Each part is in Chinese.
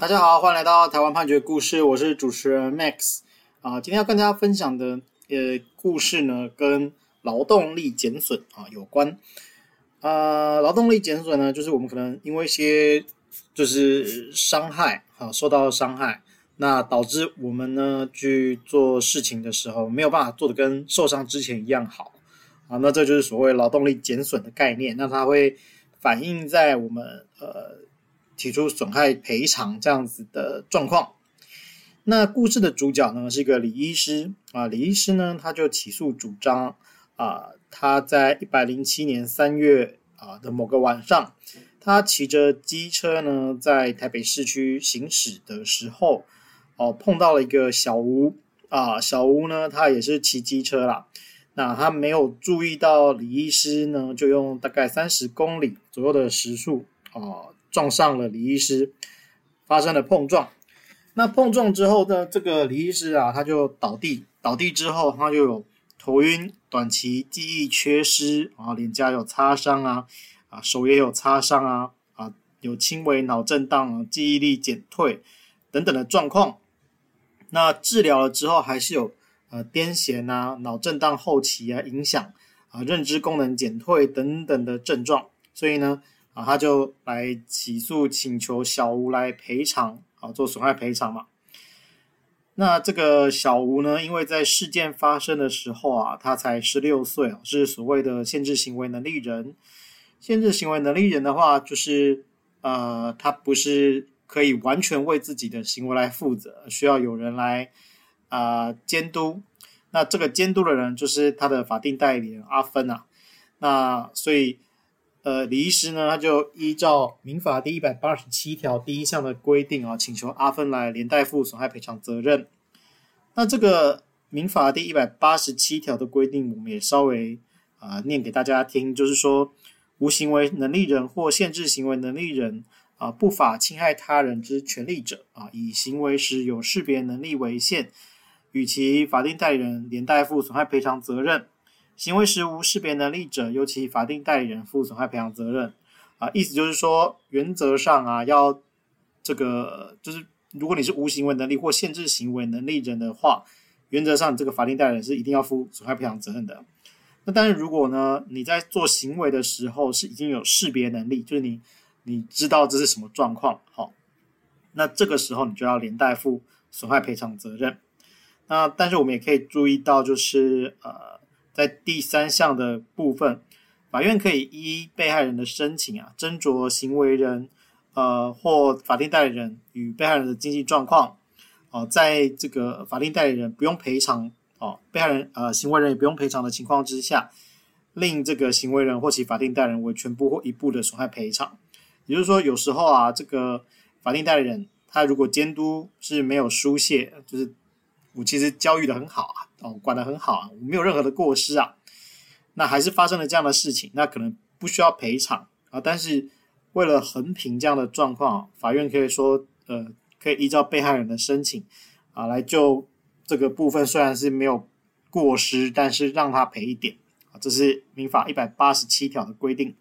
大家好，欢迎来到台湾判决故事，我是主持人 Max 啊。今天要跟大家分享的呃故事呢，跟劳动力减损啊有关。呃，劳动力减损呢，就是我们可能因为一些就是伤害啊，受到伤害，那导致我们呢去做事情的时候没有办法做的跟受伤之前一样好啊。那这就是所谓劳动力减损的概念，那它会反映在我们呃。提出损害赔偿这样子的状况，那故事的主角呢是一个李医师。啊，李医师呢他就起诉主张啊，他在一百零七年三月啊的某个晚上，他骑着机车呢在台北市区行驶的时候，哦碰到了一个小吴。啊，小吴呢他也是骑机车啦，那他没有注意到李医师呢，就用大概三十公里左右的时速啊。撞上了李医师，发生了碰撞。那碰撞之后呢，这个李医师啊，他就倒地。倒地之后，他就有头晕、短期记忆缺失啊，脸颊有擦伤啊，啊，手也有擦伤啊，啊，有轻微脑震荡、记忆力减退等等的状况。那治疗了之后，还是有呃癫痫啊、脑震荡后期啊影响啊、认知功能减退等等的症状。所以呢。啊，他就来起诉，请求小吴来赔偿，啊，做损害赔偿嘛。那这个小吴呢，因为在事件发生的时候啊，他才十六岁，是所谓的限制行为能力人。限制行为能力人的话，就是呃，他不是可以完全为自己的行为来负责，需要有人来啊、监督。那这个监督的人就是他的法定代理人阿芬啊。那所以。呃，李医师呢，他就依照民法第一百八十七条第一项的规定啊，请求阿芬来连带负损害赔偿责任。那这个民法第一百八十七条的规定，我们也稍微啊、念给大家听，就是说，无行为能力人或限制行为能力人啊，不法侵害他人之权利者啊，以行为时有识别能力为限，与其法定代理人连带负损害赔偿责任。行为时无识别能力者，由其法定代理人负损害赔偿责任。啊，意思就是说，原则上啊，要这个就是，如果你是无行为能力或限制行为能力人的话，原则上这个法定代理人是一定要负损害赔偿责任的。那但是如果呢，你在做行为的时候是已经有识别能力，就是你你知道这是什么状况，好，那这个时候你就要连带负损害赔偿责任。那但是我们也可以注意到，就是呃。在第三项的部分，法院可以依被害人的申请啊，斟酌行为人呃或法定代理人与被害人的经济状况，哦、在这个法定代理人不用赔偿哦、被害人呃行为人也不用赔偿的情况之下，令这个行为人或其法定代理人为全部或一部的损害赔偿。也就是说，有时候啊，这个法定代理人他如果监督是没有疏泄，就是我其实教育的很好啊。哦，管得很好啊，我没有任何的过失啊，那还是发生了这样的事情，那可能不需要赔偿啊。但是为了衡平这样的状况，法院可以说，呃，可以依照被害人的申请啊，来就这个部分虽然是没有过失，但是让他赔一点啊，这是民法一百八十七条的规定。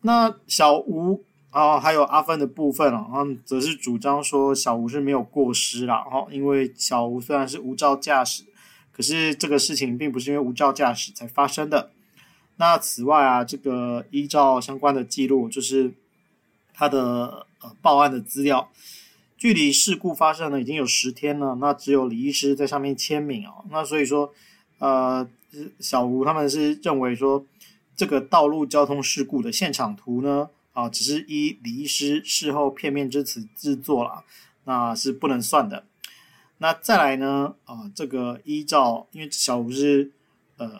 那小吴。然后，还有阿芬的部分啊，他们则是主张说小吴是没有过失啦，哦，因为小吴虽然是无照驾驶，可是这个事情并不是因为无照驾驶才发生的。那此外啊，这个依照相关的记录，就是他的呃报案的资料，距离事故发生呢已经有十天了，那只有李医师在上面签名哦，那所以说，呃，小吴他们是认为说这个道路交通事故的现场图呢。啊，只是依李医师事后片面之词制作了，那是不能算的。那再来呢？啊，这个依照，因为小吴是呃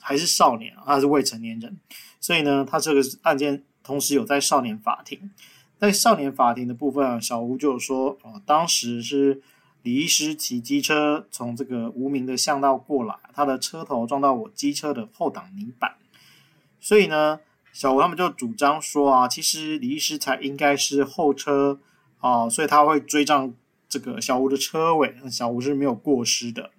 还是少年，他是未成年人，所以呢，他这个案件同时有在少年法庭。在少年法庭的部分啊，小吴就有说，啊，当时是李医师骑机车从这个无名的巷道过来，他的车头撞到我机车的后挡泥板，所以呢。小吴他们就主张说啊，其实李医师才应该是后车啊，所以他会追上这个小吴的车尾，小吴是没有过失的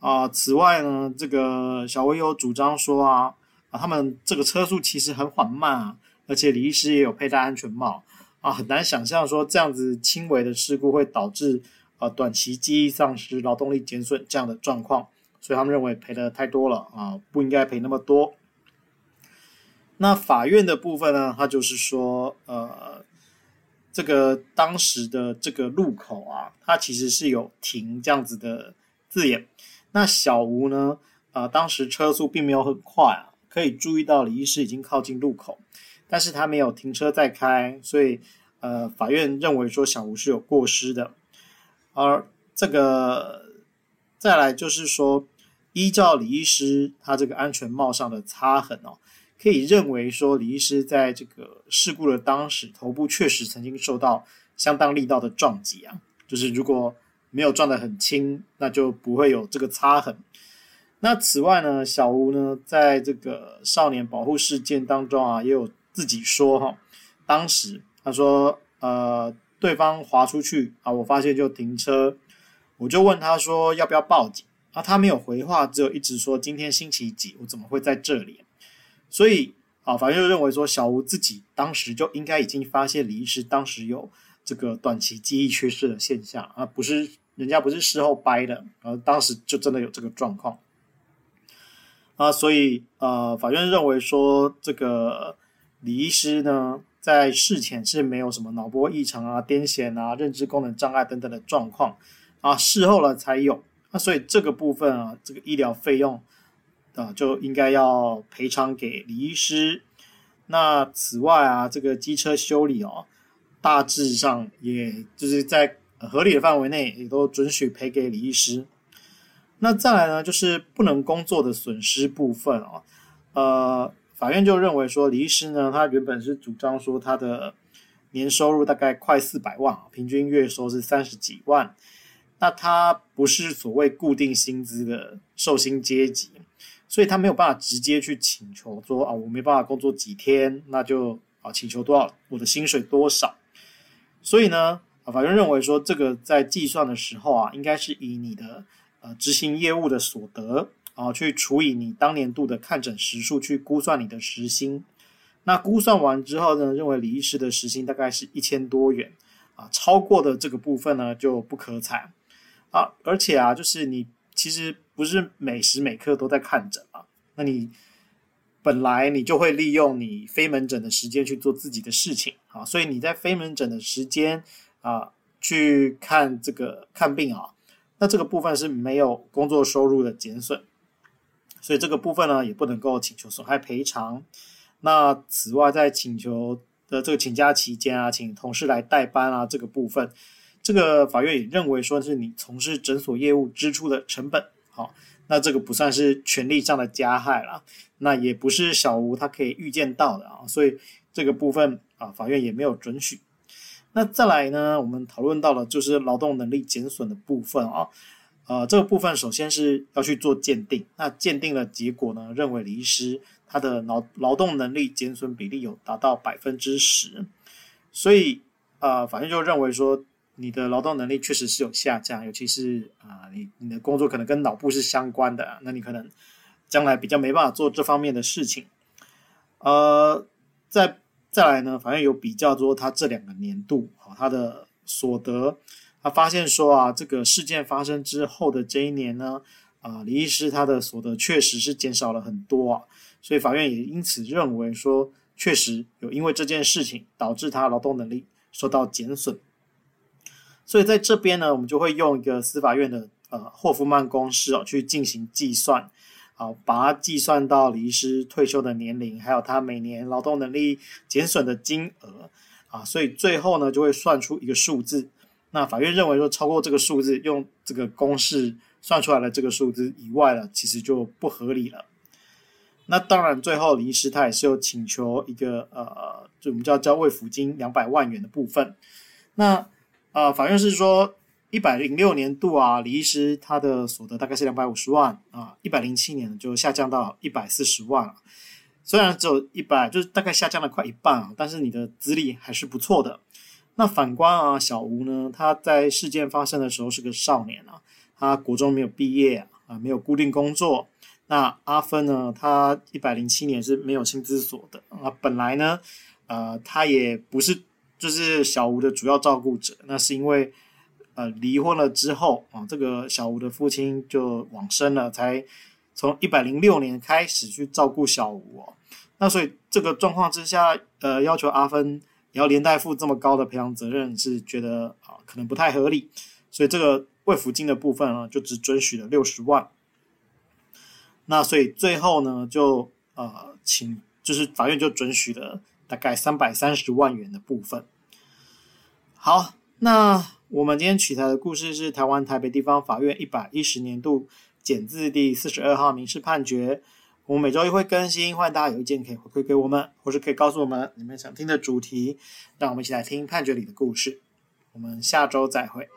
啊。此外呢，这个小吴有主张说啊，啊，他们这个车速其实很缓慢啊，而且李医师也有佩戴安全帽啊，很难想象说这样子轻微的事故会导致啊短期记忆丧失、劳动力减损这样的状况，所以他们认为赔的太多了啊，不应该赔那么多。那法院的部分呢，他就是说，呃，这个当时的这个路口啊，它其实是有停这样子的字眼。那小吴呢，呃，当时车速并没有很快啊，可以注意到李医师已经靠近路口，但是他没有停车再开，所以呃，法院认为说小吴是有过失的。而这个再来就是说，依照李医师他这个安全帽上的擦痕哦。可以认为说，李医师在这个事故的当时，头部确实曾经受到相当力道的撞击啊。就是如果没有撞得很轻，那就不会有这个擦痕。那此外呢，小吴呢，在这个少年保护事件当中啊，也有自己说哈，当时他说，呃，对方滑出去啊，我发现就停车，我就问他说要不要报警啊，他没有回话，只有一直说今天星期几，我怎么会在这里？所以啊，法院就认为说，小吴自己当时就应该已经发现李医师当时有这个短期记忆缺失的现象啊，不是人家不是事后掰的，而当时就真的有这个状况啊。所以呃，法院认为说，这个李医师呢，在事前是没有什么脑波异常啊、癫痫啊、认知功能障碍等等的状况啊，事后了才有。那所以这个部分啊，这个医疗费用。啊，就应该要赔偿给李医师。那此外啊，这个机车修理哦，大致上也就是在合理的范围内，也都准许赔给李医师。那再来呢，就是不能工作的损失部分哦。呃，法院就认为说，李医师呢，他原本是主张说他的年收入大概快四百万，平均月收是三十几万。那他不是所谓固定薪资的受薪阶级。所以他没有办法直接去请求说啊，我没办法工作几天，那就啊请求多少，我的薪水多少。所以呢，啊法院认为说，这个在计算的时候啊，应该是以你的呃执行业务的所得啊去除以你当年度的看诊时数去估算你的时薪。那估算完之后呢，认为李医师的时薪大概是一千多元啊，超过的这个部分呢就不可采啊，而且啊，就是你其实。不是每时每刻都在看诊啊，那你本来你就会利用你非门诊的时间去做自己的事情啊，所以你在非门诊的时间啊去看这个看病啊，那这个部分是没有工作收入的减损，所以这个部分呢也不能够请求损害赔偿。那此外，在请求的这个请假期间啊，请同事来代班啊，这个部分，这个法院也认为说是你从事诊所业务支出的成本。好，那这个不算是权利上的加害了，那也不是小吴他可以预见到的啊，所以这个部分啊，法院也没有准许。那再来呢，我们讨论到了就是劳动能力减损的部分啊，呃，这个部分首先是要去做鉴定，那鉴定的结果呢，认为李医师他的劳劳动能力减损比例有达到百分之十，所以啊、呃，法院就认为说。你的劳动能力确实是有下降，尤其是啊、你你的工作可能跟脑部是相关的，那你可能将来比较没办法做这方面的事情。呃，再再来呢，法院有比较说他这两个年度啊，他的所得，他发现说啊，这个事件发生之后的这一年呢，啊，李医师他的所得确实是减少了很多啊，所以法院也因此认为说，确实有因为这件事情导致他劳动能力受到减损。所以在这边呢，我们就会用一个司法院的呃霍夫曼公式哦去进行计算，啊，把它计算到李医师退休的年龄，还有他每年劳动能力减损的金额啊，所以最后呢就会算出一个数字。那法院认为说超过这个数字，用这个公式算出来的这个数字以外了，其实就不合理了。那当然，最后李医师他也是有请求一个呃，就我们叫交慰抚金两百万元的部分。那啊、呃，法院是说，一百零六年度啊，李医师他的所得大概是两百五十万啊，一百零七年就下降到一百四十万，虽然只有一百，就是大概下降了快一半啊，但是你的资历还是不错的。那反观啊，小吴呢，他在事件发生的时候是个少年啊，他国中没有毕业啊，没有固定工作。那阿芬呢，他一百零七年是没有薪资所得啊，本来呢，呃，他也不是。就是小吴的主要照顾者。那是因为呃离婚了之后啊，这个小吴的父亲就往生了，才从一百零六年开始去照顾小吴哦。那所以这个状况之下，呃，要求阿芬也要连带负这么高的赔偿责任，是觉得啊可能不太合理。所以这个慰抚金的部分呢，就只准许了六十万。那所以最后呢，就呃请就是法院就准许了大概三百三十万元的部分。好，那我们今天取材的故事是台湾台北地方法院一百一十年度简字第四十二号民事判决。我们每周一会更新，欢迎大家有意见可以回馈给我们，或是可以告诉我们你们想听的主题，让我们一起来听判决里的故事。我们下周再会。